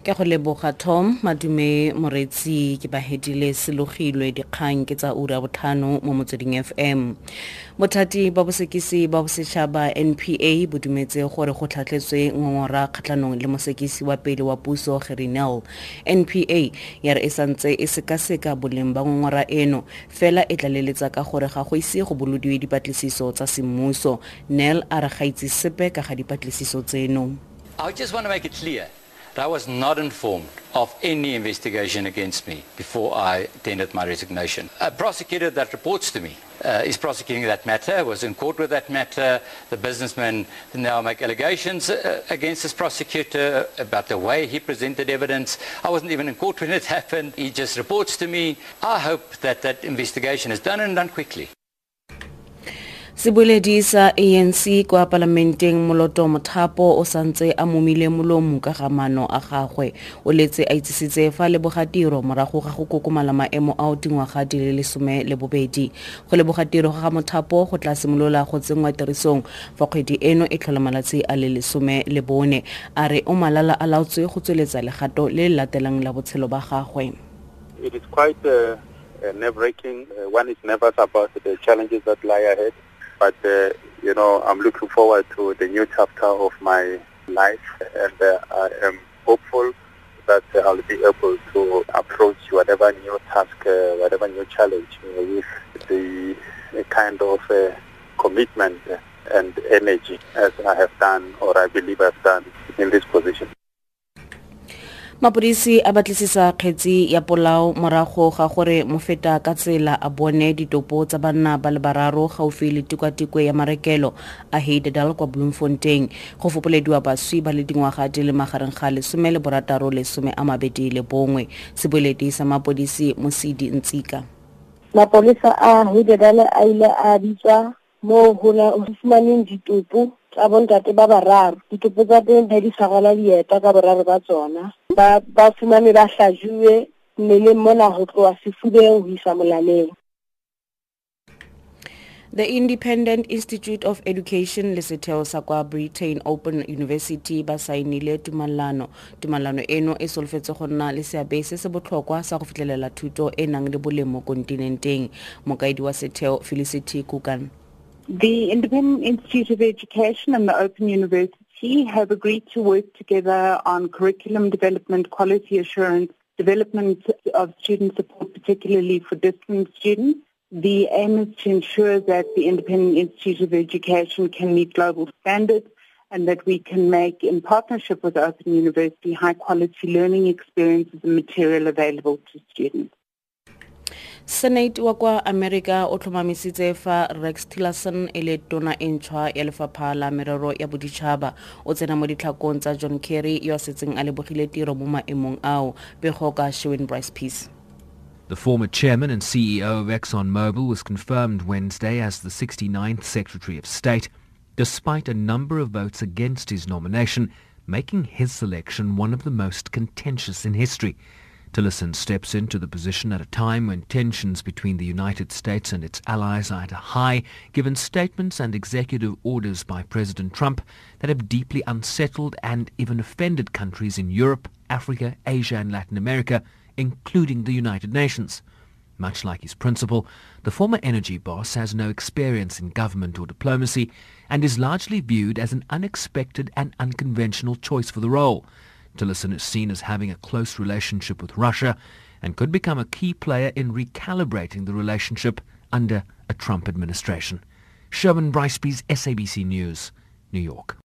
ke go leboga tom madume moretsi ke bahedile selogilwe dikgang ke tsa ura botlhano mo motsweding fm bothati ba bosekisi ba bosetšhaba npa bo dumetse gore go tlhatlhetswe ngongora kgatlhanong le mosekisi wa pele wa puso gerinel. Npa ya re e santse e sekaseka boleng ba ngongora eno fela e tlaleletsa ka gore ga go ise go bolodiwe dipatlisiso tsa semmuso. Nel a re ga itse sepe ka ga dipatlisiso tseno. I just want to make it clear I was not informed of any investigation against me before I tendered my resignation. A prosecutor that reports to me uh, is prosecuting that matter, was in court with that matter. The businessman now make allegations uh, against this prosecutor about the way he presented evidence. I wasn't even in court when it happened. He just reports to me. I hope that that investigation is done and done quickly. Seboledi sa anc kwa palamenteng moloto mothapo o santse a momile molomo ka ga maano a gagwe o letse a itsisitse fa lebogatiro morago ga go kokomala maemo ao dingwaga di le lesome le bobedi go lebogatiro ga ga mothapo go tla simolola go tsenngwa tirisong fa kgwedi eno e tlhola malatsi a le lesome le bone a re o malala a laotswe go tsweletsa legato le le latelang la botshelo ba gagwe It is quite uh, uh, nerve-wracking. Uh, one is nervous about the challenges that lie ahead. But, uh, you know, I'm looking forward to the new chapter of my life. And uh, I am hopeful that I'll be able to approach whatever new task, uh, whatever new challenge with the kind of uh, commitment and energy as I have done or I believe I've done in this position. Mapodisi a batlisisa kgetsi ya polao morago ga gore mofeta ka tsela a bone ditopo tsa banna ba le bararo gaufi le tikwatikwe ya marekelo a heidedal kwa bloemfontein. Go fopolediwa baswi ba le dingwaga di le magareng ga lesome le borataro lesome a mabedi le bongwe. Seboledi sa mapodisi mosidi ntsika. Mapolesa a heidedal a ile a bitswa moo go fumaneng ditopo tsa bontate ba bararo. Ditopo tsa teng ba di tshwarela dieta ka boraro ba tsona ba ba fumane ba hlajuwe mmeleng mona go tloa sefubeng go isa molaleng The Independent Institute of Education le setheo sa kwa Britain Open University ba saenile tumalano. Tumalano eno e solofetse go nna le seabe se se botlhokwa sa go fitlhelela thuto e nang le boleng mo kontinenteng. Mokaedi wa setheo Felicity Kukan. The Independent Institute of Education and the Open University have agreed to work together on curriculum development, quality assurance, development of student support, particularly for distance students. The aim is to ensure that the Independent Institute of Education can meet global standards and that we can make, in partnership with Open University, high-quality learning experiences and material available to students. Senate wa kwa america o tlhomamisitse fa rex tillerson e le tona e ntšhwa ya lefapha la merero ya boditšhaba. O tsena mo ditlhakong tsa john yo a setseng a lebogile tiro mo maemong ao. Begoka Sherwin Bryce-Pease. The former chairman and CEO of ExxonMobil was confirmed Wednesday as the 69th Secretary of State, despite a number of votes against his nomination, making his selection one of the most contentious in history. Tillerson steps into the position at a time when tensions between the United States and its allies are at a high, given statements and executive orders by President Trump that have deeply unsettled and even offended countries in Europe, Africa, Asia and Latin America, including the United Nations. Much like his principal, the former energy boss has no experience in government or diplomacy and is largely viewed as an unexpected and unconventional choice for the role. Tillerson is seen as having a close relationship with Russia and could become a key player in recalibrating the relationship under a Trump administration. Sherwin Bryce-Pease SABC News, New York.